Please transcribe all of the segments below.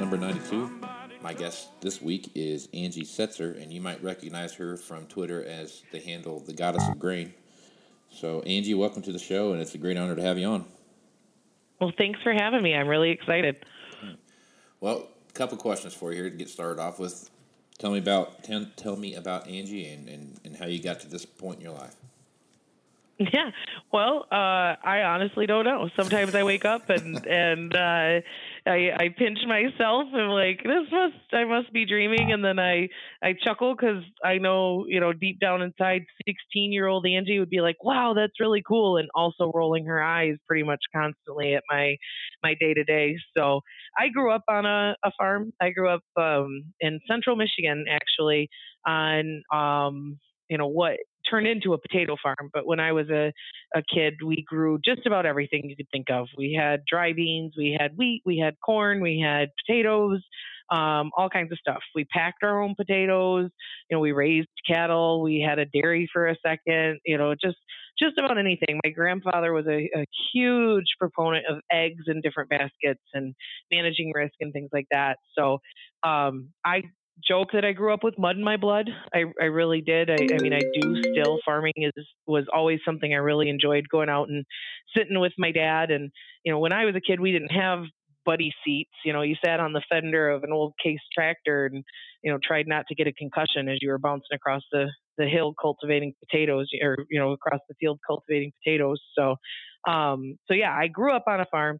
number 92. My guest this week is Angie Setzer, and you might recognize her from Twitter as the handle The Goddess of Grain. So, Angie, welcome to the show, and it's a great honor to have you on. Well, thanks for having me. I'm really excited. Well, a couple questions for you here to get started off with. Tell me about tell, tell me about Angie and, and, and how you got to this point in your life. Yeah. Well, uh, I honestly don't know. Sometimes I wake up and and uh, I I pinch myself and like this must I must be dreaming, and then I I chuckle because I know you know deep down inside, sixteen year old Angie would be like, wow, that's really cool, and also rolling her eyes pretty much constantly at my my day to day. So I grew up on a, a farm. I grew up um, in central Michigan, actually, on um, you know what turned into a potato farm. But when I was a, a kid, we grew just about everything you could think of. We had dry beans, we had wheat, we had corn, we had potatoes, um, all kinds of stuff. We packed our own potatoes. You know, we raised cattle. We had a dairy for a second. You know, just just about anything. My grandfather was a, a huge proponent of eggs in different baskets and managing risk and things like that. So um, I joke that I grew up with mud in my blood. I, I really did. I, I mean, I do still. Farming is was always something I really enjoyed going out and sitting with my dad. And you know, when I was a kid, we didn't have buddy seats. You know, you sat on the fender of an old case tractor and you know tried not to get a concussion as you were bouncing across the the hill cultivating potatoes or you know across the field cultivating potatoes. So, um, so yeah, I grew up on a farm.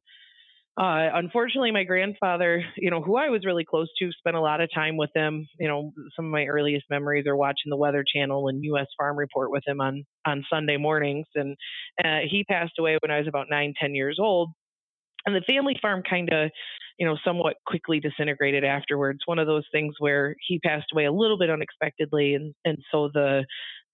Uh, unfortunately, my grandfather, you know, who I was really close to, spent a lot of time with him. You know, some of my earliest memories are watching the Weather Channel and U.S. Farm Report with him on on Sunday mornings. And uh, he passed away when I was about nine, ten years old. And the family farm kind of, you know, somewhat quickly disintegrated afterwards. One of those things where he passed away a little bit unexpectedly, and and so the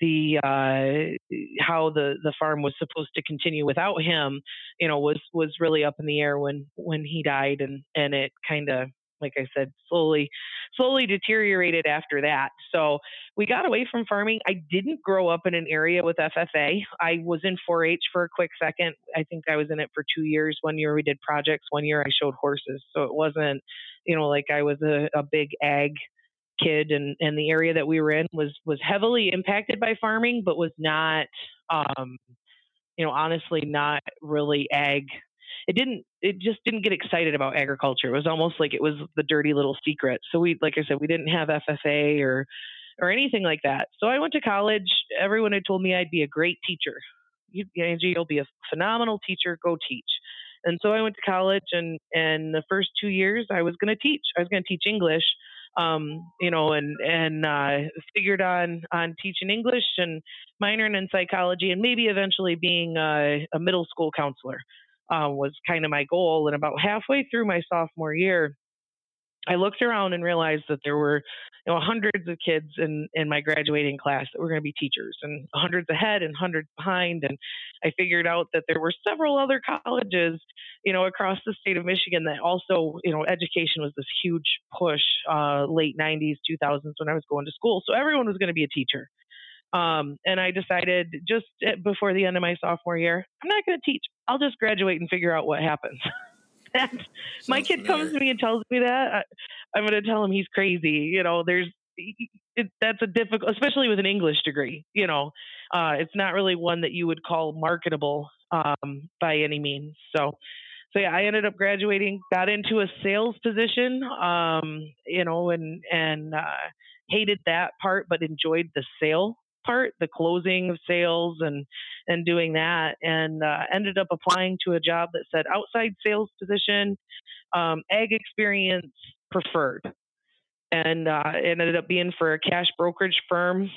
the uh, how the the farm was supposed to continue without him, you know, was was really up in the air when when he died, and and it kind of like I said, slowly, slowly deteriorated after that. So we got away from farming. I didn't grow up in an area with FFA. I was in 4-H for a quick second. I think I was in it for two years. One year we did projects. One year I showed horses. So it wasn't, you know, like I was a, a big ag kid and, and the area that we were in was was heavily impacted by farming but was not um you know honestly not really ag it didn't it just didn't get excited about agriculture. It was almost like it was the dirty little secret. So we like i said we didn't have ffa or or anything like that. So i went to college. Everyone had told me i'd be a great teacher. You, angie you'll be a phenomenal teacher. Go teach. And so i went to college and and the first two years i was going to teach. I was going to teach english um, you know, and and uh, figured on on teaching English and minoring in psychology, and maybe eventually being a, a middle school counselor uh, was kind of my goal. And about halfway through my sophomore year, I looked around and realized that there were, you know, hundreds of kids in in my graduating class that were going to be teachers, and hundreds ahead and hundreds behind. And I figured out that there were several other colleges, you know, across the state of Michigan that also, you know, education was this huge push, uh, late '90s, 2000s when I was going to school. So everyone was going to be a teacher. Um, and I decided just before the end of my sophomore year, I'm not going to teach. I'll just graduate and figure out what happens. and my kid familiar. comes to me and tells me that, I, am going to tell him he's crazy. You know, there's it, that's a difficult, especially with an English degree. You know, uh, it's not really one that you would call marketable um, by any means. So, so yeah, I ended up graduating, got into a sales position. Um, you know, and and uh, hated that part, but enjoyed the sale part, the closing of sales and and doing that, and uh, ended up applying to a job that said outside sales position, um, ag experience preferred. And uh, it ended up being for a cash brokerage firm,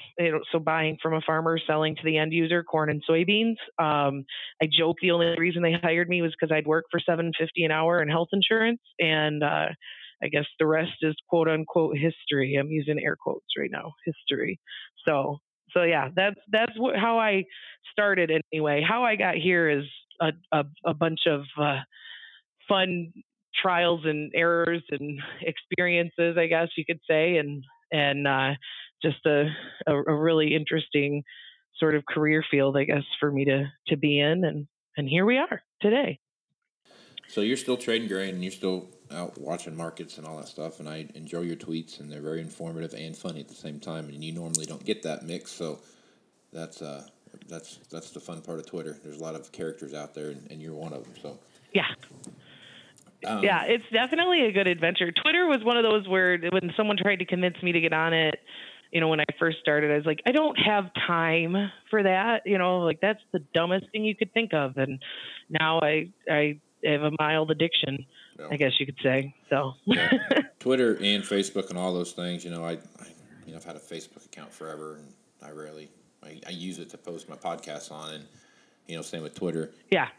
so buying from a farmer, selling to the end user corn and soybeans. Um, I joke the only reason they hired me was because I'd work for seven fifty an hour in health insurance, and uh, I guess the rest is quote unquote history. I'm using air quotes right now, history. So so yeah, that's that's what, how I started anyway. How I got here is a a, a bunch of uh, fun trials and errors and experiences, I guess you could say, and and uh, just a, a, a really interesting sort of career field, I guess, for me to to be in, and and here we are today. So you're still trading grain, and you're still out watching markets and all that stuff, and I enjoy your tweets, and they're very informative and funny at the same time, and you normally don't get that mix, so that's uh that's that's the fun part of Twitter. There's a lot of characters out there, and, and you're one of them. So yeah. Um, yeah, it's definitely a good adventure. Twitter was one of those where when someone tried to convince me to get on it, you know, when I first started, I was like, I don't have time for that. You know, like that's the dumbest thing you could think of. And now I I have a mild addiction, yeah. I guess you could say. So yeah. Twitter and Facebook and all those things. You know, I, I, you know I've had a Facebook account forever, and I rarely I, I use it to post my podcasts on, and you know, same with Twitter. Yeah.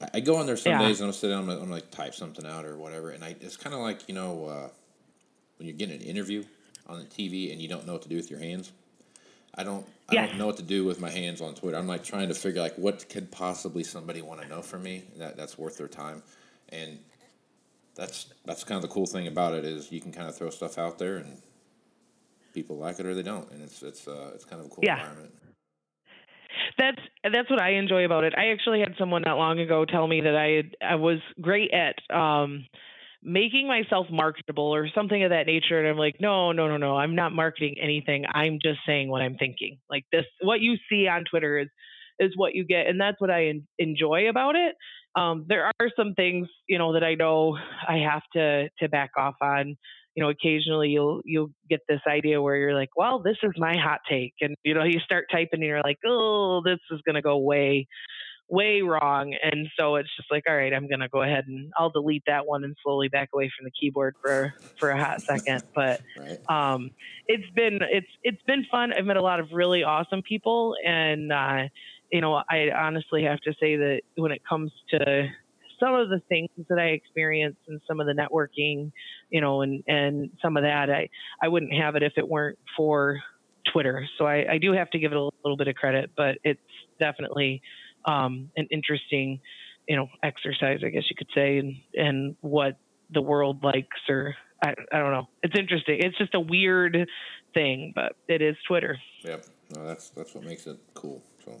I, I go on there some yeah. days and I'm sitting, I'm, I'm like type something out or whatever, and I it's kind of like you know uh, when you're getting an interview on the TV and you don't know what to do with your hands. I don't I yes. don't know what to do with my hands on Twitter. I'm like trying to figure like what could possibly somebody want to know from me that that's worth their time. And that's that's kind of the cool thing about it is you can kind of throw stuff out there and people like it or they don't and it's it's uh, it's kind of a cool yeah. environment. That's that's what I enjoy about it. I actually had someone not long ago tell me that I I was great at um, making myself marketable or something of that nature and i'm like no no no no i'm not marketing anything. I'm just saying what i'm thinking. Like this what you see on twitter is is what you get and that's what i en- enjoy about it. Um, there are some things you know that i know i have to to back off on. You know occasionally you'll you'll get this idea where you're like well this is my hot take and you know you start typing and you're like oh this is to go way way wrong. And so it's just like, all right, I'm going to go ahead and I'll delete that one and slowly back away from the keyboard for, for a hot second. But, right. um, it's been, it's, it's been fun. I've met a lot of really awesome people. And, uh, you know, I honestly have to say that when it comes to some of the things that I experienced and some of the networking, you know, and, and some of that, I, I wouldn't have it if it weren't for Twitter. So I, I do have to give it a little bit of credit, but it's definitely, um, an interesting, you know, exercise, I guess you could say, and and what the world likes, or I, I don't know. It's interesting. It's just a weird thing, but it is Twitter. Yep, no, that's that's what makes it cool. So.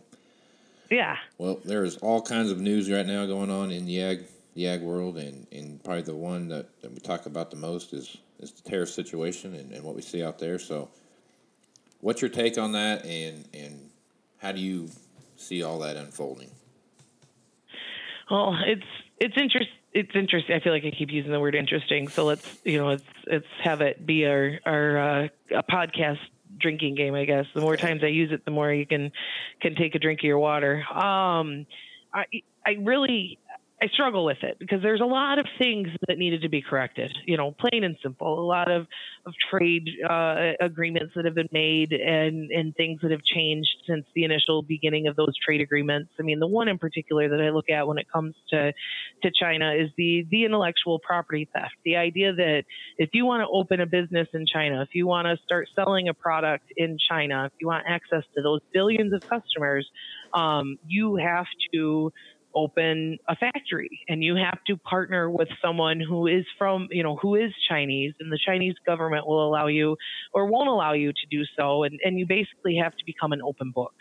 Yeah. Well, there is all kinds of news right now going on in the ag the ag world, and, and probably the one that, that we talk about the most is is the tariff situation and, and what we see out there. So, what's your take on that, and and how do you see all that unfolding? Well, it's it's interesting. It's interesting. I feel like I keep using the word interesting. So let's you know let's let's have it be our our uh, a podcast drinking game. I guess the more times I use it, the more you can can take a drink of your water. Um, I I really I struggle with it because there's a lot of things that needed to be corrected. You know, plain and simple. A lot of of trade uh, agreements that have been made and and things that have changed since the initial beginning of those trade agreements. I mean, the one in particular that I look at when it comes to to China is the the intellectual property theft. The idea that if you want to open a business in China, if you want to start selling a product in China, if you want access to those billions of customers, um, you have to open a factory and you have to partner with someone who is from you know who is chinese and the chinese government will allow you or won't allow you to do so and, and you basically have to become an open book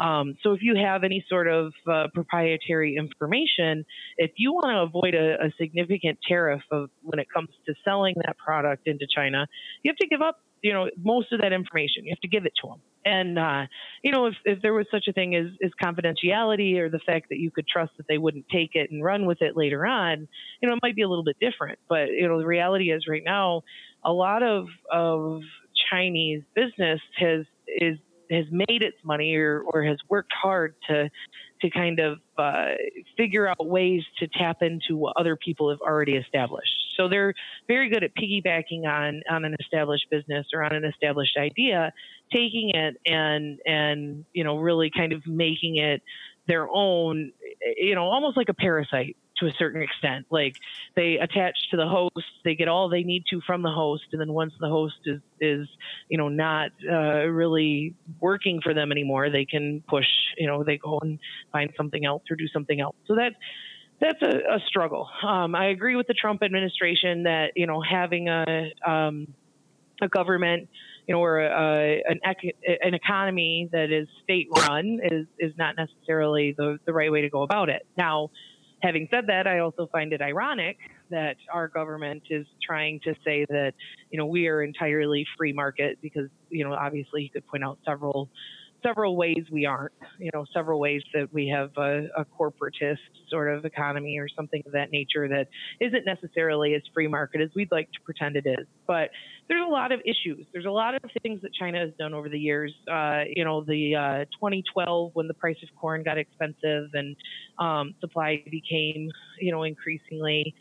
um, so if you have any sort of uh, proprietary information if you want to avoid a, a significant tariff of when it comes to selling that product into china you have to give up you know most of that information. You have to give it to them and uh, you know if, if there was such a thing as, as confidentiality or the fact that you could trust that they wouldn't take it and run with it later on you know it might be a little bit different. But you know the reality is right now a lot of of chinese business has is has made its money or, or has worked hard to to kind of uh, figure out ways to tap into what other people have already established. So they're very good at piggybacking on on an established business or on an established idea, taking it and and you know really kind of making it their own, you know, almost like a parasite to a certain extent. Like they attach to the host, they get all they need to from the host, and then once the host is is you know not uh, really working for them anymore, they can push. You know, they go and find something else or do something else. So that that's a, a struggle. Um, I agree with the Trump administration that you know having a um, a government you know, or an, an economy that is state run is, is not necessarily the, the right way to go about it. Now, having said that, I also find it ironic that our government is trying to say that, you know, we are entirely free market because, you know, obviously you could point out several several ways we aren't, you know, several ways that we have a, a, corporatist sort of economy or something of that nature that isn't necessarily as free market as we'd like to pretend it is. But there's a lot of issues. There's a lot of things that China has done over the years. Uh, you know, the uh, 2012 when the price of corn got expensive and um, supply became, you know, increasingly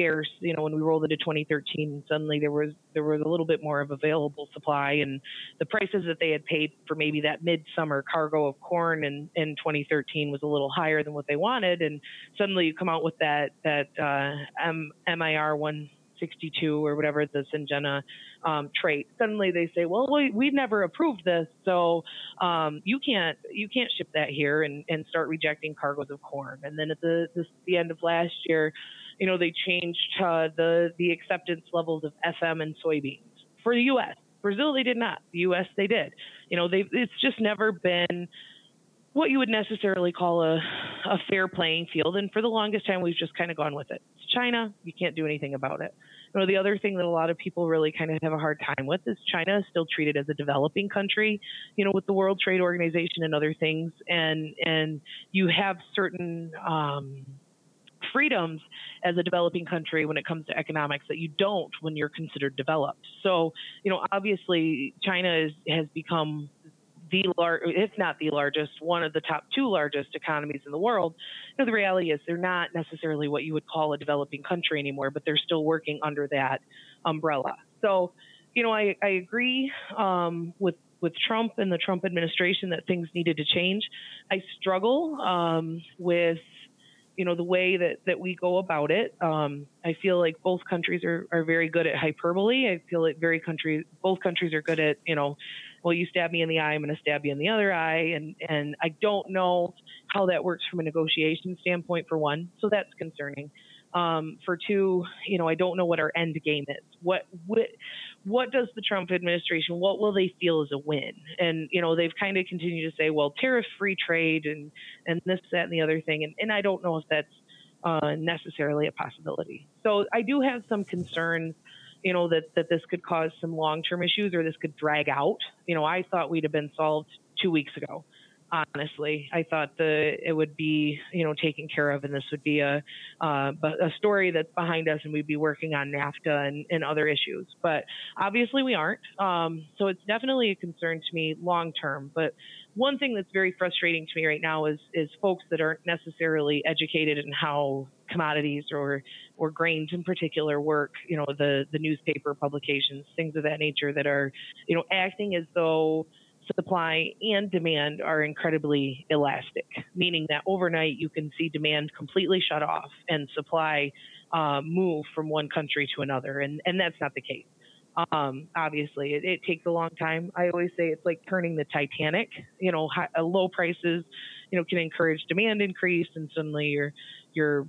scarce. You know, when we rolled into 2013, suddenly there was there was a little bit more of available supply, and the prices that they had paid for maybe that midsummer cargo of corn in in 2013 was a little higher than what they wanted, and suddenly you come out with that that uh, M- MIR one 62 or whatever the Syngenta um, trait. Suddenly they say, well, we, we've never approved this, so um, you can't you can't ship that here and, and start rejecting cargoes of corn. And then at the, the, the end of last year, you know, they changed uh, the the acceptance levels of FM and soybeans for the U.S. Brazil, they did not. The U.S. they did. You know, they it's just never been what you would necessarily call a, a fair playing field. And for the longest time, we've just kind of gone with it. It's China. You can't do anything about it. You know, the other thing that a lot of people really kind of have a hard time with is China is still treated as a developing country, you know, with the World Trade Organization and other things. And, and you have certain, um, freedoms as a developing country when it comes to economics that you don't when you're considered developed. So, you know, obviously China is, has become the large, if not the largest, one of the top two largest economies in the world. You know, the reality is they're not necessarily what you would call a developing country anymore, but they're still working under that umbrella. So, you know, I, I agree um, with with Trump and the Trump administration that things needed to change. I struggle um, with you know the way that that we go about it. Um, I feel like both countries are, are very good at hyperbole. I feel like very countries both countries are good at you know, well you stab me in the eye, I'm going to stab you in the other eye, and and I don't know how that works from a negotiation standpoint for one, so that's concerning. Um, for two, you know, I don't know what our end game is. What what what does the Trump administration? What will they feel is a win? And you know, they've kind of continued to say, well, tariff-free trade and and this, that, and the other thing. And and I don't know if that's uh, necessarily a possibility. So I do have some concerns. You know that that this could cause some long-term issues or this could drag out. You know, I thought we'd have been solved two weeks ago honestly. I thought the it would be you know taken care of, and this would be a uh, a story that's behind us, and we'd be working on NAFTA and, and other issues. But obviously, we aren't. Um, so it's definitely a concern to me long term. But one thing that's very frustrating to me right now is is folks that aren't necessarily educated in how commodities or or grains in particular work. You know, the the newspaper publications, things of that nature, that are you know acting as though supply and demand are incredibly elastic, meaning that overnight you can see demand completely shut off and supply uh, move from one country to another, and and that's not the case. Um, obviously, it, it, takes a long time. I always say it's like turning the Titanic. You know, high, uh, low prices, you know, can encourage demand increase, and suddenly you're you're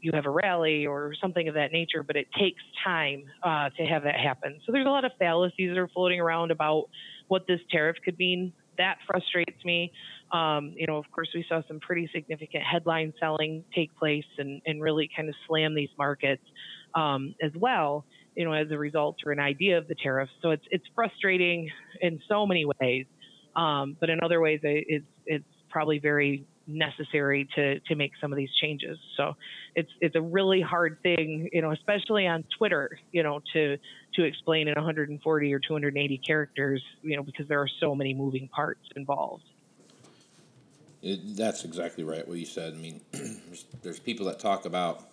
you have a rally or something of that nature, but it takes time uh, to have that happen. So there's a lot of fallacies that are floating around about what this tariff could mean. That frustrates me. Um, you know, of course, we saw some pretty significant headline selling take place and, and really kind of slam these markets um, as well. You know, as a result or an idea of the tariffs. So it's it's frustrating in so many ways, um, but in other ways, it's it's probably very necessary to to make some of these changes. So it's it's a really hard thing, you know, especially on Twitter, you know, to to explain in 140 or 280 characters, you know, because there are so many moving parts involved. It, that's exactly right what you said. I mean, there's, there's, people that talk about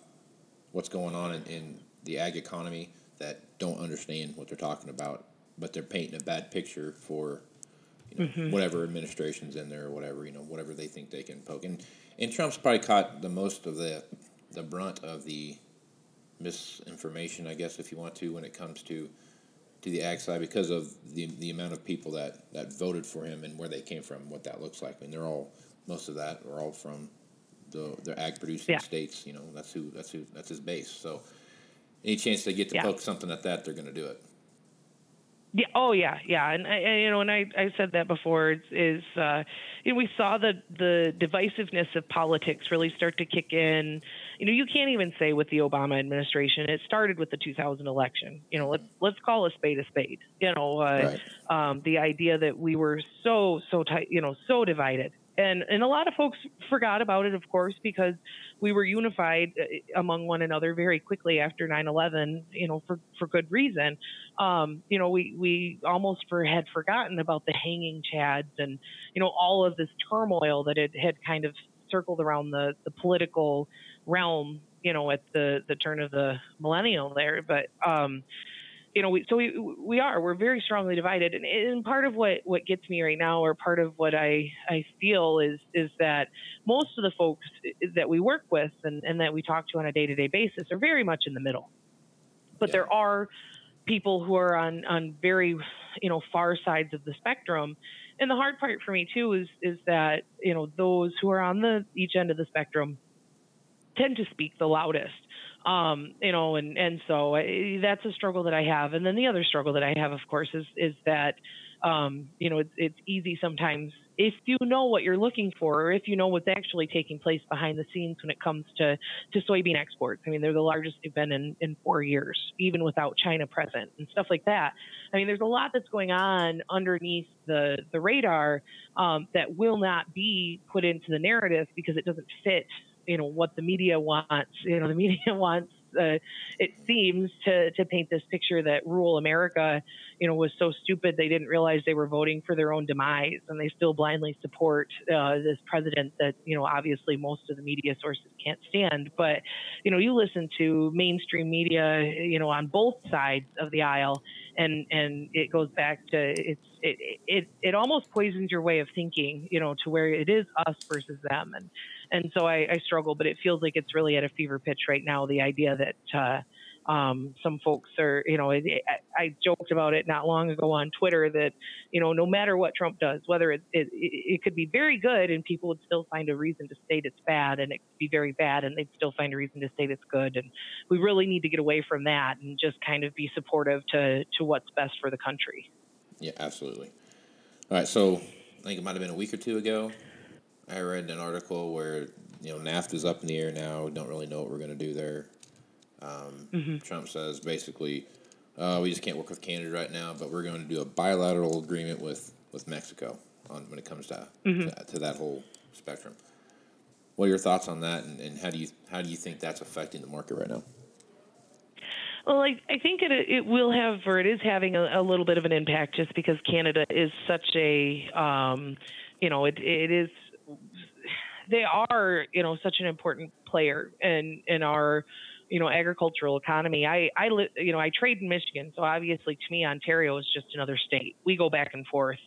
what's going on in, in the ag economy that don't understand what they're talking about, but they're painting a bad picture for you know, mm-hmm. whatever administration's in there or whatever, you know, whatever they think they can poke. And, and Trump's probably caught the most of the the brunt of the misinformation, I guess, if you want to, when it comes to to the ag side because of the the amount of people that, that voted for him and where they came from, what that looks like. I mean, they're all most of that are all from the the ag producing Yeah. states. You know, that's who that's who that's his base. So any chance they get to Yeah. poke something at that, they're going to do it. Yeah. Oh, yeah, yeah. And, I you know, and I, I said that before. Is, is uh, you know, we saw the the divisiveness of politics really start to kick in. You know, you can't even say with the Obama administration. It started with the 2000 election. You know, let's let's call a spade a spade. You know, uh, um, the idea that we were so so tight. You know, so divided. And and a lot of folks forgot about it, of course, because we were unified uh, among one another very quickly after 9/11. You know, for for good reason um, you know, we, we almost for, had forgotten about the hanging chads and, you know, all of this turmoil that had, had kind of circled around the, the political realm, you know, at the, the turn of the millennium there. But, um, you know, we, so we, we are, we're very strongly divided. And, and part of what, what gets me right now, or part of what I, I feel is, is that most of the folks that we work with and, and that we talk to on a day to day basis are very much in the middle. But Yeah. there are people who are on on very you know far sides of the spectrum and the hard part for me too is is that you know those who are on the each end of the spectrum tend to speak the loudest um you know and and so I, that's a struggle that i have. And then the other struggle that i have of course is is that um you know it's it's easy sometimes if you know what you're looking for or if you know what's actually taking place behind the scenes when it comes to to soybean exports. I mean they're the largest they've been in in 4 years even without china present and stuff like that. I mean there's a lot that's going on underneath the the radar um, that will not be put into the narrative because it doesn't fit you know what the media wants you know the media wants uh, it seems to to paint this picture that rural America, you know, was so stupid they didn't realize they were voting for their own demise, and they still blindly support uh, this president that you know obviously most of the media sources can't stand. But you know, you listen to mainstream media, you know, on both sides of the aisle, and and it goes back to it's it it it almost poisons your way of thinking, you know, to where it is us versus them, and and so I, I struggle, but it feels like it's really at a fever pitch right now. The idea that uh, um, some folks are, you know, I, I joked about it not long ago on Twitter that, you know, no matter what Trump does, whether it, it, it could be very good and people would still find a reason to state it's bad, and it could be very bad and they'd still find a reason to state it's good. And we really need to get away from that and just kind of be supportive to, to what's best for the country. Yeah, absolutely. All right, so I think it might have been a week or two ago. I read an article where you know NAFTA's up in the air now. Don't really know what we're going to do there. Um, Trump says basically, uh, we just can't work with Canada right now, but we're going to do a bilateral agreement with, with Mexico on when it comes to, to to that whole spectrum. What are your thoughts on that, and, and how do you how do you think that's affecting the market right now? Well, I, I think it it will have, or it is having a, a little bit of an impact, just because Canada is such a, um, you know, it it is, they are, you know, such an important player in in our, you know, agricultural economy. I I li- you know I trade in Michigan, so obviously to me Ontario is just another state. We go back and forth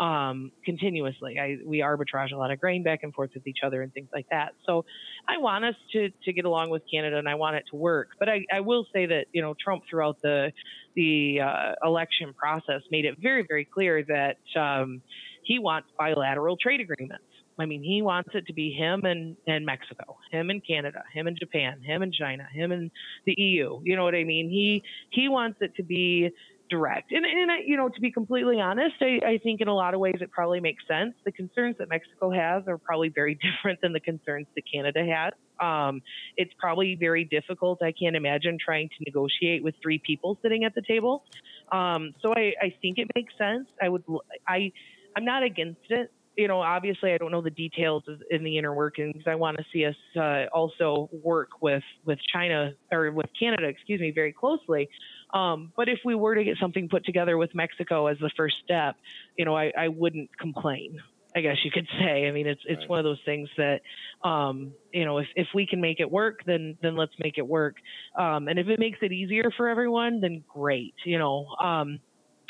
um, continuously. I, we arbitrage a lot of grain back and forth with each other and things like that. So I want us to, to get along with Canada and I want it to work. But I, I will say that, you know, Trump throughout the, the uh, election process made it very, very clear that um, he wants bilateral trade agreements. I mean, he wants it to be him and, and Mexico, him and Canada, him and Japan, him and China, him and the EU. You know what I mean? He he wants it to be direct. And, and you know, to be completely honest, I, I think in a lot of ways it probably makes sense. The concerns that Mexico has are probably very different than the concerns that Canada has. Um, it's probably very difficult. I can't imagine trying to negotiate with three people sitting at the table. Um, so I, I think it makes sense. I would, I, I'm not against it. You know, obviously, I don't know the details of- in the inner workings. I want to see us uh, also work with with China or with Canada, excuse me, very closely. Um, but if we were to get something put together with Mexico as the first step, you know, I, I wouldn't complain. I guess you could say. I mean, it's it's Right. one of those things that, um, you know, if, if we can make it work, then then let's make it work. Um, and if it makes it easier for everyone, then great. You know, um,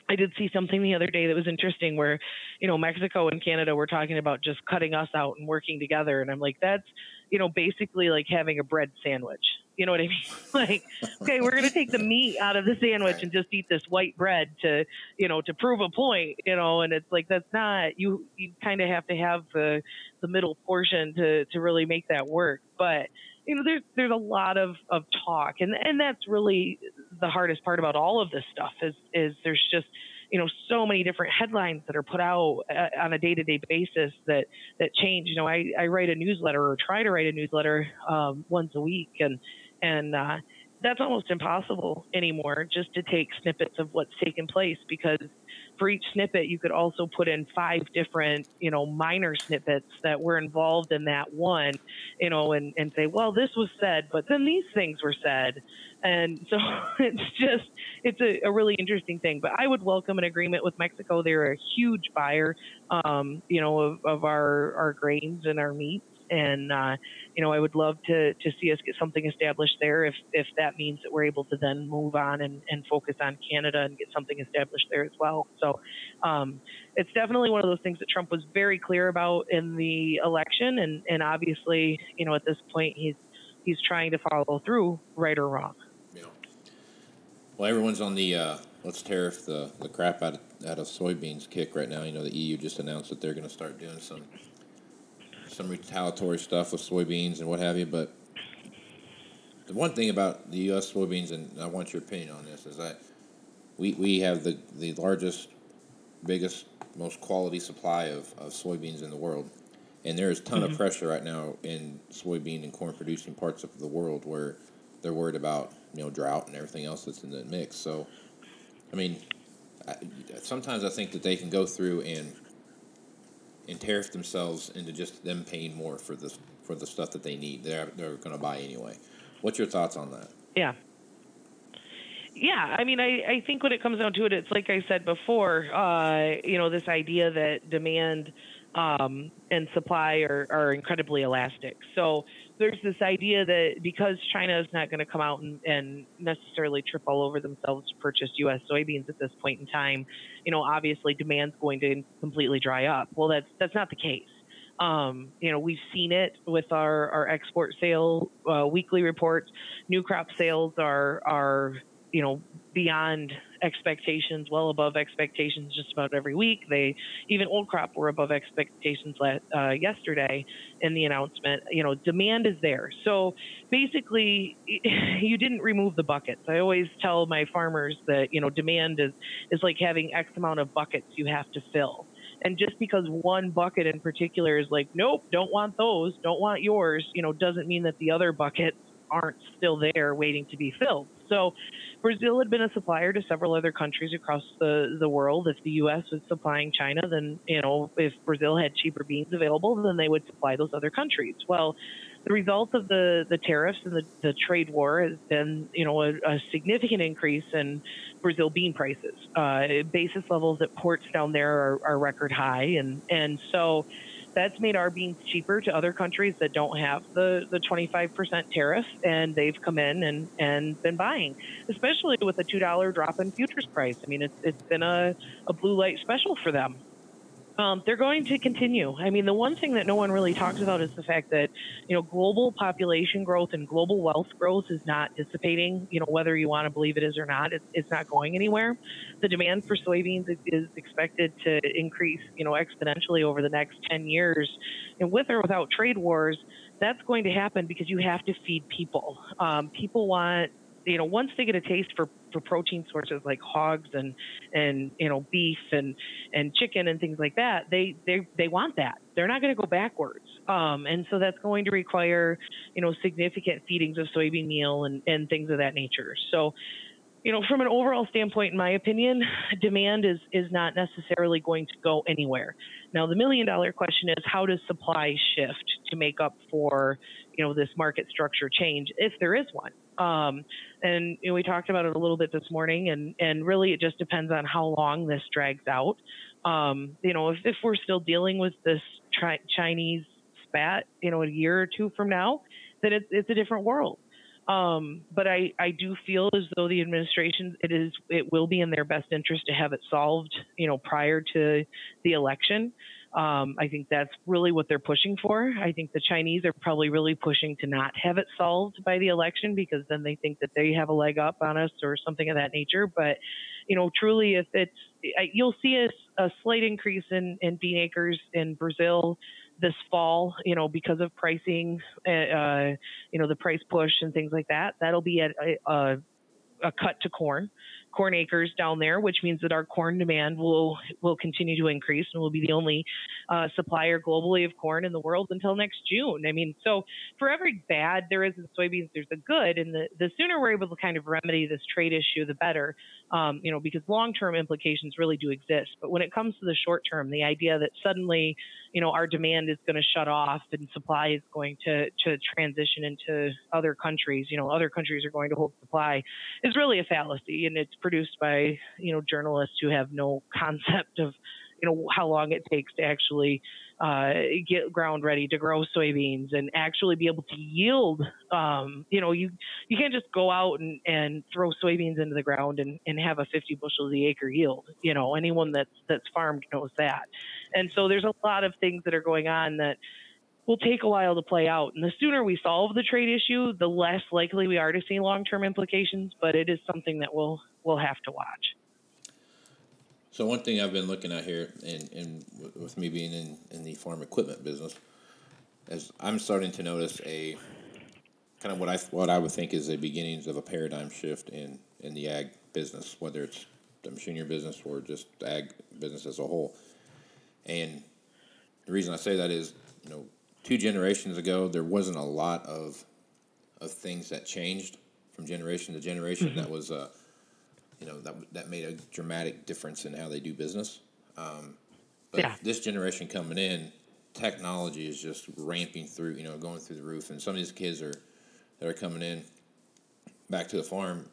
I did see something the other day that was interesting where, you know, Mexico and Canada were talking about just cutting us out and working together. And I'm like, that's, you know, basically like having a bread sandwich. You know what I mean? like, okay, we're going to take the meat out of the sandwich and just eat this white bread to, you know, to prove a point, you know, and it's like, that's not, you, you kind of have to have the, the middle portion to, to really make that work. But, you know, there's there's a lot of, of talk, and and that's really the hardest part about all of this stuff is is there's just you know so many different headlines that are put out uh, on a day to day basis that that change. You know, I I write a newsletter or try to write a newsletter um, once a week, and and uh, that's almost impossible anymore. Just to take snippets of what's taken place because for each snippet, you could also put in five different, you know, minor snippets that were involved in that one, you know, and, and say, well, this was said, but then these things were said. And so it's just, it's a, a really interesting thing. But I would welcome an agreement with Mexico. They're a huge buyer, um, you know, of, of our, our grains and our meats and uh, you know I would love to to see us get something established there if if that means that we're able to then move on and, and focus on Canada and get something established there as well. So um, it's definitely one of those things that Trump was very clear about in the election, and and obviously you know at this point he's he's trying to follow through, right or wrong. Yeah. Well, everyone's on the uh, let's tariff the, the crap out of, out of soybeans kick right now. You know, the EU just announced that they're going to start doing some some retaliatory stuff with soybeans and what have you. But the one thing about the U.S. soybeans, and I want your opinion on this, is that we, we have the, the largest, biggest, most quality supply of, of soybeans in the world. And there is a ton mm-hmm. of pressure right now in soybean and corn producing parts of the world where they're worried about you know drought and everything else that's in the mix. So, I mean, I, sometimes I think that they can go through and and tariff themselves into just them paying more for this for the stuff that they need. They're they're going to buy anyway. What's your thoughts on that? Yeah. Yeah, I mean, I, I think when it comes down to it, it's like I said before, uh, you know, this idea that demand um, and supply are, are incredibly elastic. So there's this idea that because China is not going to come out and, and, necessarily trip all over themselves to purchase U.S. soybeans at this point in time, you know, obviously demand's going to completely dry up. Well, that's that's not the case. Um, you know, we've seen it with our our export sale uh, weekly reports. New crop sales are are you know beyond expectations, well above expectations just about every week. They even old crop were above expectations uh, yesterday in the announcement. You know, demand is there. So basically, you didn't remove the buckets. I always tell my farmers that you know demand is is like having X amount of buckets you have to fill. And just because one bucket in particular is like, nope, don't want those, don't want yours, you know, doesn't mean that the other buckets aren't still there waiting to be filled. So Brazil had been a supplier to several other countries across the, the world. If the U.S. was supplying China, then, you know, if Brazil had cheaper beans available, then they would supply those other countries. Well, the result of the, the tariffs and the, the trade war has been, you know, a, a significant increase in Brazil bean prices. Uh, basis levels at ports down there are, are record high. And, and so, that's made our beans cheaper to other countries that don't have the, the 25% tariff, and they've come in and, and been buying, especially with a $2 drop in futures price. I mean, it's, it's been a, a blue light special for them. Um, they're going to continue. I mean, the one thing that no one really talks about is the fact that, you know, global population growth and global wealth growth is not dissipating. You know, whether you want to believe it is or not, it's, it's not going anywhere. The demand for soybeans is expected to increase, you know, exponentially over the next 10 years. And with or without trade wars, that's going to happen because you have to feed people. Um, people want you know, once they get a taste for, for protein sources like hogs and, and, you know, beef and, and chicken and things like that, they, they, they want that. They're not going to go backwards. Um, and so that's going to require, you know, significant feedings of soybean meal and, and things of that nature. So, you know, from an overall standpoint, in my opinion, demand is, is not necessarily going to go anywhere. Now, the million dollar question is how does supply shift to make up for, you know, this market structure change, if there is one? Um, and we talked about it a little bit this morning, and and really it just depends on how long this drags out. Um, you know, if, if we're still dealing with this tri- Chinese spat, you know, a year or two from now, then it's it's a different world. Um, but I, I do feel as though the administration it is it will be in their best interest to have it solved, you know, prior to the election. Um, I think that's really what they're pushing for. I think the Chinese are probably really pushing to not have it solved by the election because then they think that they have a leg up on us or something of that nature. But, you know, truly, if it's, you'll see a, a slight increase in, in bean acres in Brazil this fall, you know, because of pricing, uh, uh you know, the price push and things like that. That'll be a, a, a cut to corn corn acres down there, which means that our corn demand will will continue to increase and we'll be the only uh, supplier globally of corn in the world until next June. I mean, so for every bad there is in soybeans, there's a good, and the the sooner we're able to kind of remedy this trade issue, the better. Um, you know, because long term implications really do exist. But when it comes to the short term, the idea that suddenly you know our demand is going to shut off and supply is going to to transition into other countries you know other countries are going to hold supply is really a fallacy and it's produced by you know journalists who have no concept of you know how long it takes to actually uh, get ground ready to grow soybeans and actually be able to yield. Um, you know, you you can't just go out and, and throw soybeans into the ground and, and have a 50 bushels the acre yield. You know, anyone that's that's farmed knows that. And so there's a lot of things that are going on that will take a while to play out. And the sooner we solve the trade issue, the less likely we are to see long-term implications. But it is something that we'll we'll have to watch. So one thing I've been looking at here, and, and with me being in, in the farm equipment business, is I'm starting to notice a kind of what I what I would think is the beginnings of a paradigm shift in in the ag business, whether it's the machinery business or just ag business as a whole. And the reason I say that is, you know, two generations ago there wasn't a lot of of things that changed from generation to generation. Mm-hmm. That was uh, you know that that made a dramatic difference in how they do business. Um, but yeah. this generation coming in, technology is just ramping through, you know, going through the roof. And some of these kids are that are coming in back to the farm.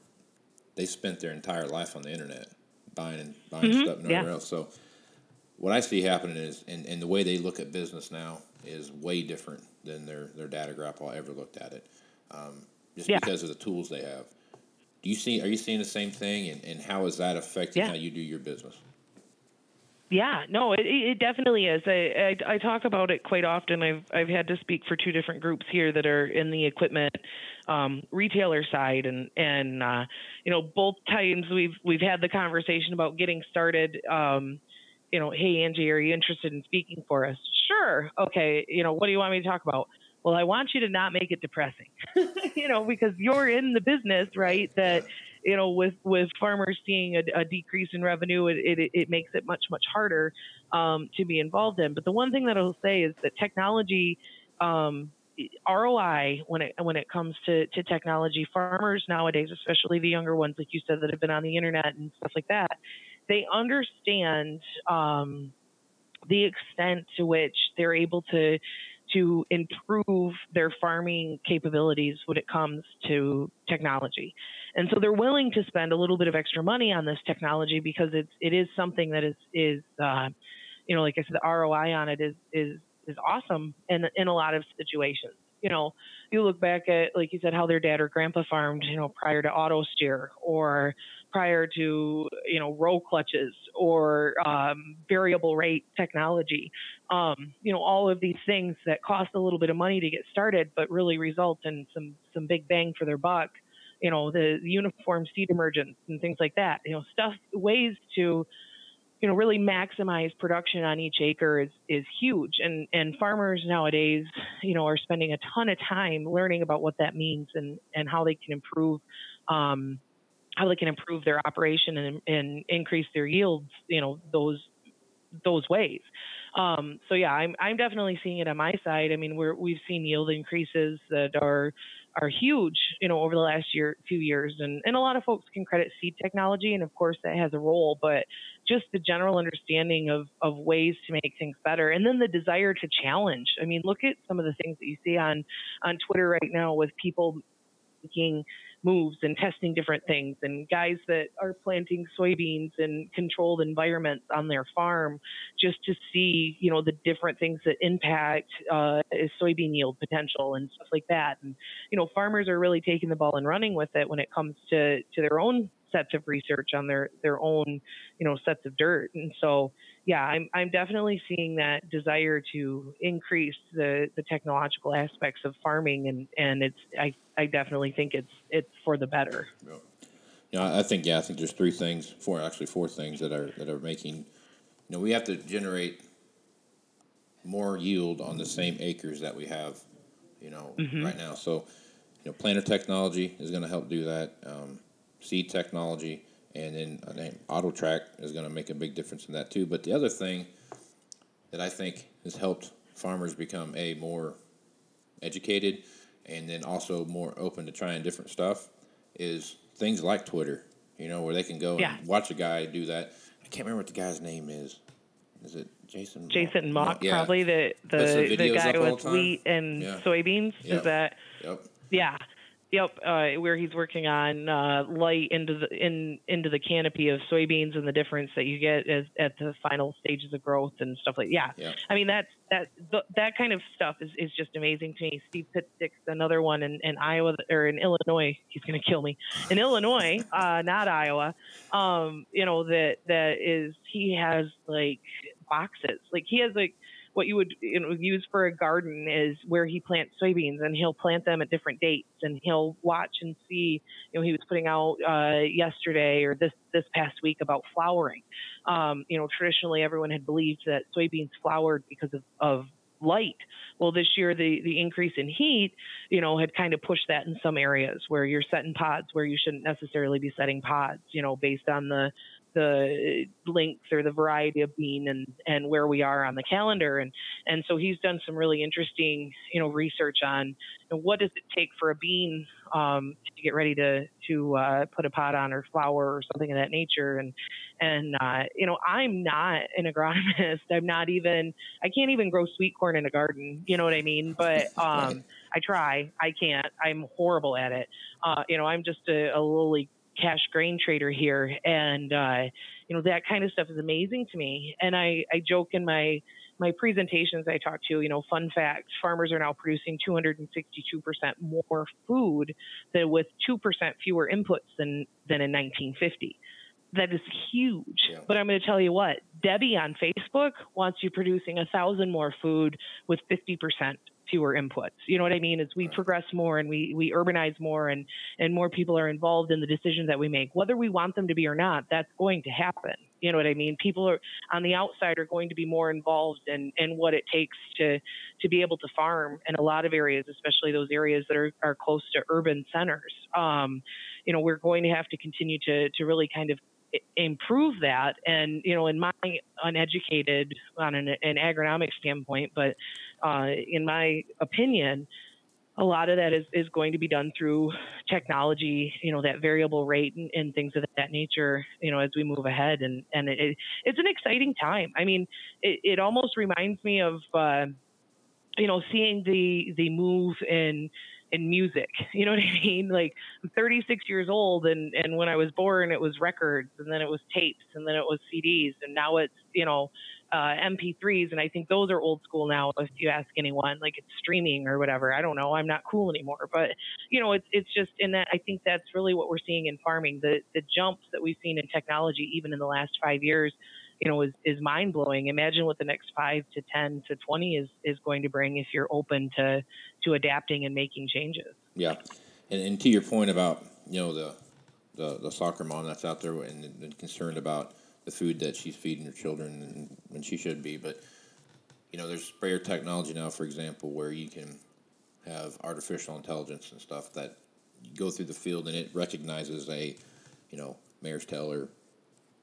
They spent their entire life on the internet, buying and buying mm-hmm. stuff and everywhere yeah. else. So what I see happening is, and, and the way they look at business now is way different than their their dad or grandpa ever looked at it, um, just yeah. because of the tools they have. Do you see? Are you seeing the same thing, and, and how is that affecting yeah. how you do your business? Yeah, no, it, it definitely is. I, I, I talk about it quite often. I've I've had to speak for two different groups here that are in the equipment um, retailer side, and and uh, you know both times we've we've had the conversation about getting started. Um, you know, hey Angie, are you interested in speaking for us? Sure. Okay. You know, what do you want me to talk about? Well, I want you to not make it depressing, you know, because you're in the business, right? That, you know, with, with farmers seeing a, a decrease in revenue, it, it, it, makes it much, much harder um, to be involved in. But the one thing that I'll say is that technology, um, ROI when it when it comes to, to technology, farmers nowadays, especially the younger ones, like you said, that have been on the internet and stuff like that, they understand um, the extent to which they're able to to improve their farming capabilities when it comes to technology. And so they're willing to spend a little bit of extra money on this technology because it's it is something that is is uh, you know like I said the ROI on it is is is awesome in in a lot of situations. You know, you look back at like you said how their dad or grandpa farmed, you know, prior to auto steer or prior to you know roll clutches or um, variable rate technology. Um, you know all of these things that cost a little bit of money to get started, but really result in some some big bang for their buck. You know the, the uniform seed emergence and things like that. You know stuff ways to you know really maximize production on each acre is is huge and and farmers nowadays you know are spending a ton of time learning about what that means and and how they can improve um, how they can improve their operation and, and increase their yields, you know, those those ways. Um, so yeah, I'm I'm definitely seeing it on my side. I mean, we're we've seen yield increases that are are huge, you know, over the last year, few years, and and a lot of folks can credit seed technology, and of course that has a role, but just the general understanding of of ways to make things better, and then the desire to challenge. I mean, look at some of the things that you see on on Twitter right now with people making moves and testing different things and guys that are planting soybeans in controlled environments on their farm just to see you know the different things that impact uh, soybean yield potential and stuff like that. And you know farmers are really taking the ball and running with it when it comes to to their own sets of research on their their own you know sets of dirt. And so yeah i'm i'm definitely seeing that desire to increase the the technological aspects of farming and and it's i i definitely think it's it's for the better yeah. You know, I think yeah, I think there's three things, four actually four things that are that are making. You know, we have to generate more yield on the same acres that we have, you know, mm-hmm. right now. So, you know, planter technology is going to help do that. Um, seed technology, and then I think AutoTrac is going to make a big difference in that too. But the other thing that I think has helped farmers become a more educated and then also more open to trying different stuff is things like Twitter. You know, where they can go yeah. and watch a guy do that. I can't remember what the guy's name is. Is it Jason? Jason Mauck, yeah. probably the the, the, the guy with wheat and yeah. soybeans. Yep. Is that? Yep. Yeah. Yep, uh, where he's working on uh, light into the in into the canopy of soybeans and the difference that you get as, at the final stages of growth and stuff like yeah. yeah. I mean that's that that kind of stuff is, is just amazing to me. Steve Pitstick's another one in, in Iowa or in Illinois. He's gonna kill me in Illinois, uh, not Iowa. Um, you know that that is he has like boxes like he has like what you would use for a garden is where he plants soybeans and he'll plant them at different dates and he'll watch and see you know he was putting out uh, yesterday or this this past week about flowering um, you know traditionally everyone had believed that soybeans flowered because of, of light. Well, this year the the increase in heat, you know, had kind of pushed that in some areas where you're setting pods where you shouldn't necessarily be setting pods, you know, based on the the length or the variety of bean and and where we are on the calendar. And and so he's done some really interesting you know research on you know, what does it take for a bean um, to get ready to to uh, put a pot on or flower or something of that nature. And and uh, you know I'm not an agronomist. I'm not even I can't even grow sweet corn in a garden. You know what I mean? But um, I try. I can't. I'm horrible at it. Uh, you know I'm just a, a lowly cash grain trader here, and uh, you know that kind of stuff is amazing to me. And I, I joke in my my presentations I talk to, you know, fun fact: farmers are now producing 262 percent more food than with two percent fewer inputs than than in 1950. That is huge. Yeah. But I'm going to tell you what, Debbie on Facebook wants you producing a thousand more food with 50 percent fewer inputs. You know what I mean? As we progress more and we, we urbanize more and, and more people are involved in the decisions that we make, whether we want them to be or not, that's going to happen. You know what I mean? People are on the outside are going to be more involved in, in what it takes to to be able to farm in a lot of areas, especially those areas that are, are close to urban centers. Um, you know, we're going to have to continue to to really kind of improve that and you know in my uneducated on an, an agronomic standpoint but uh, in my opinion a lot of that is, is going to be done through technology, you know, that variable rate and, and things of that nature, you know, as we move ahead. And, and it, it's an exciting time. I mean, it, it almost reminds me of, uh, you know, seeing the, the move in, in music. You know what I mean? Like I'm 36 years old, and and when I was born, it was records, and then it was tapes, and then it was CDs, and now it's you know uh, MP3s, and I think those are old school now. If you ask anyone, like it's streaming or whatever. I don't know. I'm not cool anymore, but you know, it's it's just in that. I think that's really what we're seeing in farming. The the jumps that we've seen in technology, even in the last five years, you know, is, is mind blowing. Imagine what the next five to 10 to 20 is, is going to bring if you're open to, to adapting and making changes. Yeah. And, and to your point about, you know, the, the, the soccer mom that's out there and, and concerned about the food that she's feeding her children and when she should be. But, you know, there's sprayer technology now, for example, where you can have artificial intelligence and stuff that you go through the field and it recognizes a, you know, mare's tail or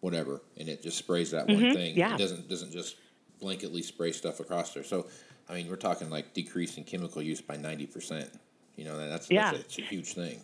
whatever, and it just sprays that mm-hmm. one thing. Yeah. It doesn't doesn't just blanketly spray stuff across there. So, I mean, we're talking like decreasing chemical use by ninety percent. You know, that's yeah. that's a, a huge thing.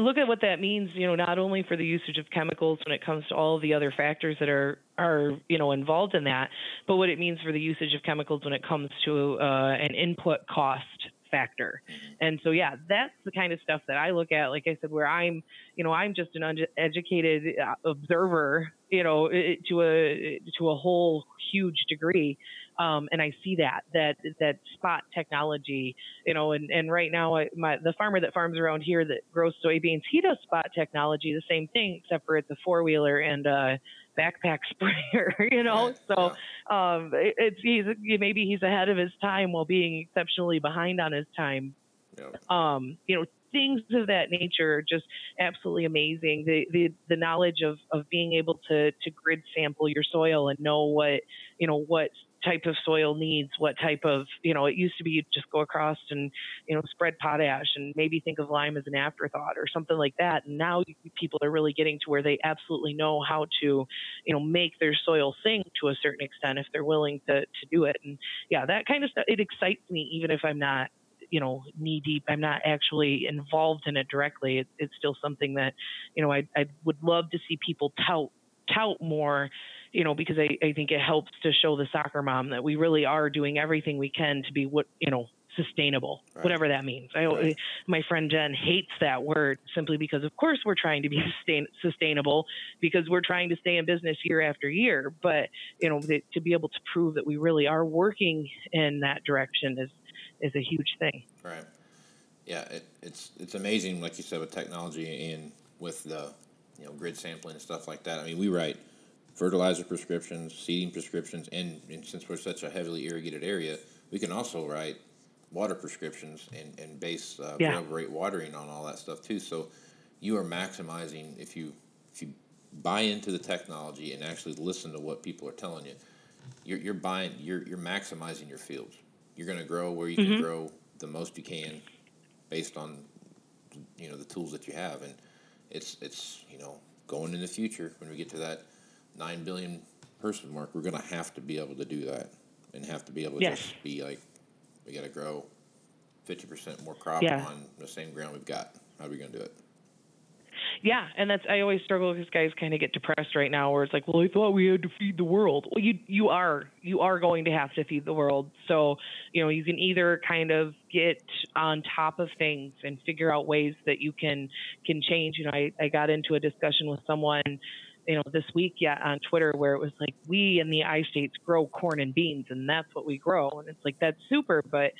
Look at what that means, you know, not only for the usage of chemicals when it comes to all the other factors that are are you know involved in that, but what it means for the usage of chemicals when it comes to uh, an input cost factor. And so, yeah, that's the kind of stuff that I look at. Like I said, where I'm, you know, I'm just an uneducated uh, observer, you know, to a to a whole huge degree. Um, and I see that that that spot technology, you know, and, and right now I, my the farmer that farms around here that grows soybeans, he does spot technology, the same thing, except for it's a four wheeler and a backpack sprayer, you know. So um, it, it's he's maybe he's ahead of his time while being exceptionally behind on his time. Um, you know, things of that nature are just absolutely amazing. The the the knowledge of of being able to to grid sample your soil and know what you know what type of soil needs what type of you know it used to be you just go across and you know spread potash and maybe think of lime as an afterthought or something like that. And now people are really getting to where they absolutely know how to you know make their soil sing to a certain extent if they're willing to to do it. And yeah that kind of stuff it excites me even if i'm not you know knee deep i'm not actually involved in it directly. It, it's still something that you know I, I would love to see people tout tout more you know, because I, I think it helps to show the soccer mom that we really are doing everything we can to be what, you know, sustainable, Right. whatever that means. I, Right. my friend Jen hates that word simply because, of course, we're trying to be sustain, sustainable because we're trying to stay in business year after year. But you know, the, to be able to prove that we really are working in that direction is is a huge thing. Right. Yeah, it, it's it's amazing, like you said, with technology and with the you know grid sampling and stuff like that. I mean, we write fertilizer prescriptions, seeding prescriptions, and, and since we're such a heavily irrigated area, we can also write water prescriptions and, and base uh, Yeah. rate watering on all that stuff too. So you are maximizing if you if you buy into the technology and actually listen to what people are telling you, you're, you're buying you're you're maximizing your fields. You're going to grow where you can grow the most you can, based on you know the tools that you have, and it's it's you know going in the future when we get to that nine billion person mark, we're going to have to be able to do that and have to be able to Yes. just be like we got to grow fifty percent more crop Yeah. on the same ground we've got. How are we going to do it? Yeah, and that's I always struggle because guys kind of get depressed right now, where it's like, well, I thought we had to feed the world. Well, you you are you are going to have to feed the world. So you know you can either kind of get on top of things and figure out ways that you can can change. You know, I I got into a discussion with someone. You know, this week, yeah, on Twitter, where it was like, we in the I states grow corn and beans, and that's what we grow. And it's like, that's super, but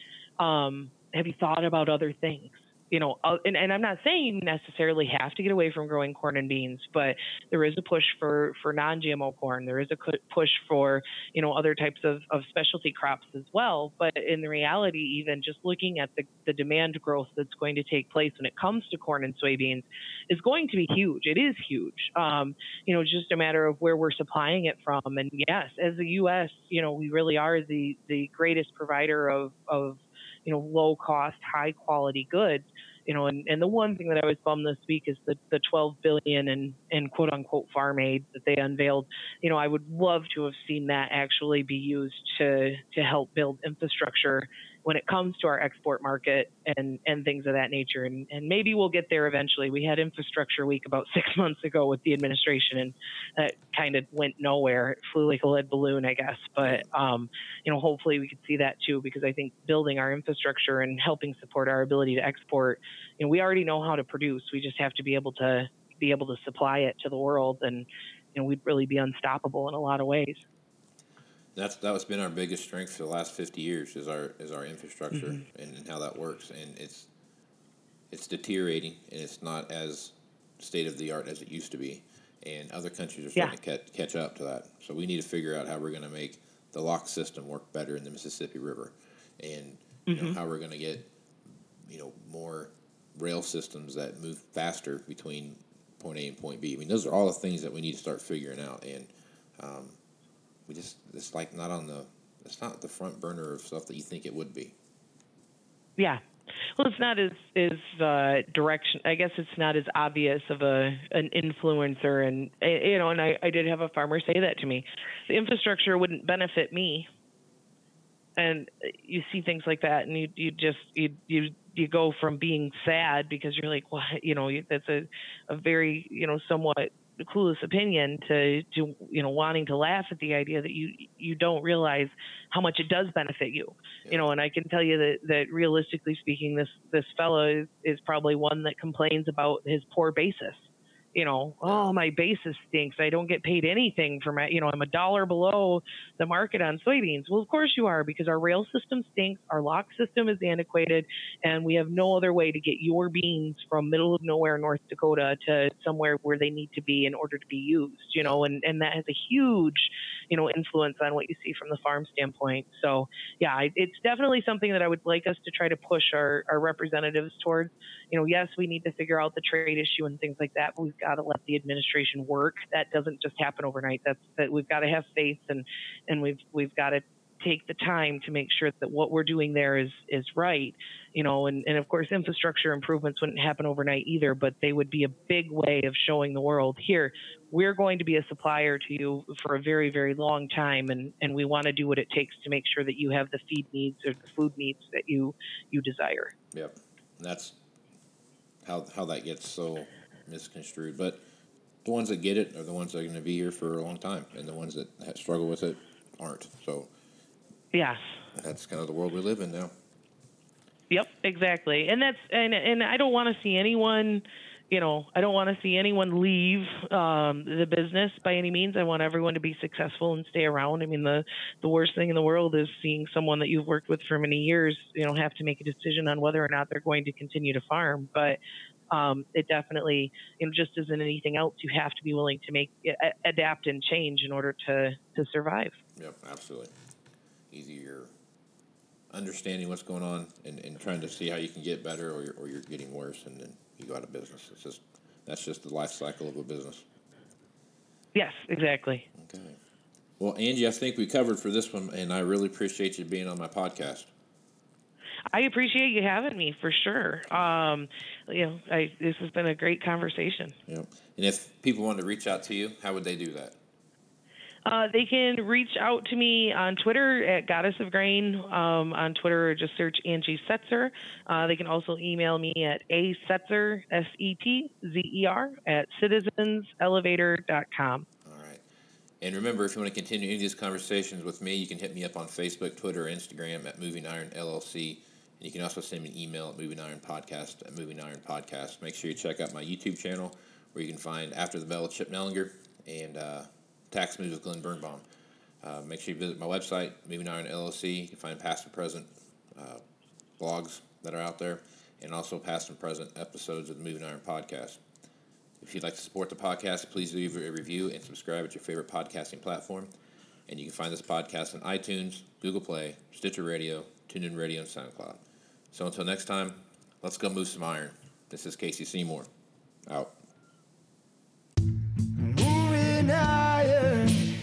um, have you thought about other things? You know, uh, and, and I'm not saying you necessarily have to get away from growing corn and beans, but there is a push for, for non-GMO corn. There is a push for, you know, other types of, of specialty crops as well. But in the reality, even just looking at the, the demand growth that's going to take place when it comes to corn and soybeans is going to be huge. It is huge. Um, you know, just a matter of where we're supplying it from. And yes, as the U.S., you know, we really are the, the greatest provider of, of you know, low cost, high quality goods. You know, and, and the one thing that I was bummed this week is the, the 12 billion in, in quote unquote farm aid that they unveiled. You know, I would love to have seen that actually be used to to help build infrastructure when it comes to our export market and, and things of that nature. And, and maybe we'll get there eventually. We had infrastructure week about six months ago with the administration and that kind of went nowhere. It flew like a lead balloon, I guess. But, um, you know, hopefully we could see that too, because I think building our infrastructure and helping support our ability to export, you know, we already know how to produce. We just have to be able to be able to supply it to the world and, you know, we'd really be unstoppable in a lot of ways. That's that's been our biggest strength for the last fifty years is our is our infrastructure and, and how that works. And it's it's deteriorating and it's not as state of the art as it used to be. And other countries are starting to catch, catch up to that. So we need to figure out how we're going to make the lock system work better in the Mississippi River. And you know how we're going to get you know more rail systems that move faster between point A and point B. I mean those are all the things that we need to start figuring out. And um, we just it's like not on the it's not the front burner of stuff that you think it would be. Yeah. Well, it's not as as uh, direction. I guess it's not as obvious of a an influencer, and eh, you know. And I, I did have a farmer say that to me. The infrastructure wouldn't benefit me. And you see things like that, and you you just you you you go from being sad because you're like, well, you know, that's a a very you know somewhat clueless opinion to to you know wanting to laugh at the idea that you you don't realize how much it does benefit you yeah. you know and i can tell you that that realistically speaking this this fellow is, is probably one that complains about his poor basis you know, oh, my basis stinks. I don't get paid anything for my, you know, I'm a dollar below the market on soybeans. Well, of course you are because our rail system stinks, our lock system is antiquated, and we have no other way to get your beans from middle of nowhere, North Dakota, to somewhere where they need to be in order to be used, you know, and, and that has a huge, you know, influence on what you see from the farm standpoint. So, yeah, it's definitely something that I would like us to try to push our, our representatives towards. You know, yes, we need to figure out the trade issue and things like that, but we've got to let the administration work. That doesn't just happen overnight. That's that we've got to have faith and and we've we've got to take the time to make sure that what we're doing there is is right you know and, and of course infrastructure improvements wouldn't happen overnight either but they would be a big way of showing the world here we're going to be a supplier to you for a very very long time and and we want to do what it takes to make sure that you have the feed needs or the food needs that you you desire yep and that's how how that gets so misconstrued. But the ones that get it are the ones that are going to be here for a long time, and the ones that struggle with it aren't. So, yes, that's kind of the world we live in now. Yep, exactly, and that's and and I don't want to see anyone. You know, I don't want to see anyone leave um, the business by any means. I want everyone to be successful and stay around. I mean, the the worst thing in the world is seeing someone that you've worked with for many years, you know, have to make a decision on whether or not they're going to continue to farm. But um, it definitely, you know, just as in anything else, you have to be willing to make adapt and change in order to to survive. Yep, absolutely. Easier understanding what's going on and, and trying to see how you can get better, or you're, or you're getting worse, and then you go out of business. It's just that's just the life cycle of a business. Yes, exactly. Okay. Well, Angie, I think we covered for this one, and I really appreciate you being on my podcast. I appreciate you having me for sure. Um, you know, I, this has been a great conversation. Yeah. And if people want to reach out to you, how would they do that? Uh, they can reach out to me on Twitter at Goddess of Grain. Um, on Twitter, or just search Angie Setzer. Uh, they can also email me at a setzer s e t z e r at citizenselevator.com. All right. And remember, if you want to continue any of these conversations with me, you can hit me up on Facebook, Twitter, or Instagram at Moving Iron LLC. And you can also send me an email at Moving Iron Podcast at Moving Iron Podcast. Make sure you check out my YouTube channel where you can find After the Bell with Chip Nellinger and uh, Tax Moves with Glen Birnbaum. Uh, make sure you visit my website, Moving Iron LLC. You can find past and present uh, blogs that are out there and also past and present episodes of the Moving Iron Podcast. If you'd like to support the podcast, please leave a review and subscribe at your favorite podcasting platform. And you can find this podcast on iTunes, Google Play, Stitcher Radio, TuneIn Radio, and SoundCloud. So until next time, let's go move some iron. This is Casey Seymour. Out. Moving iron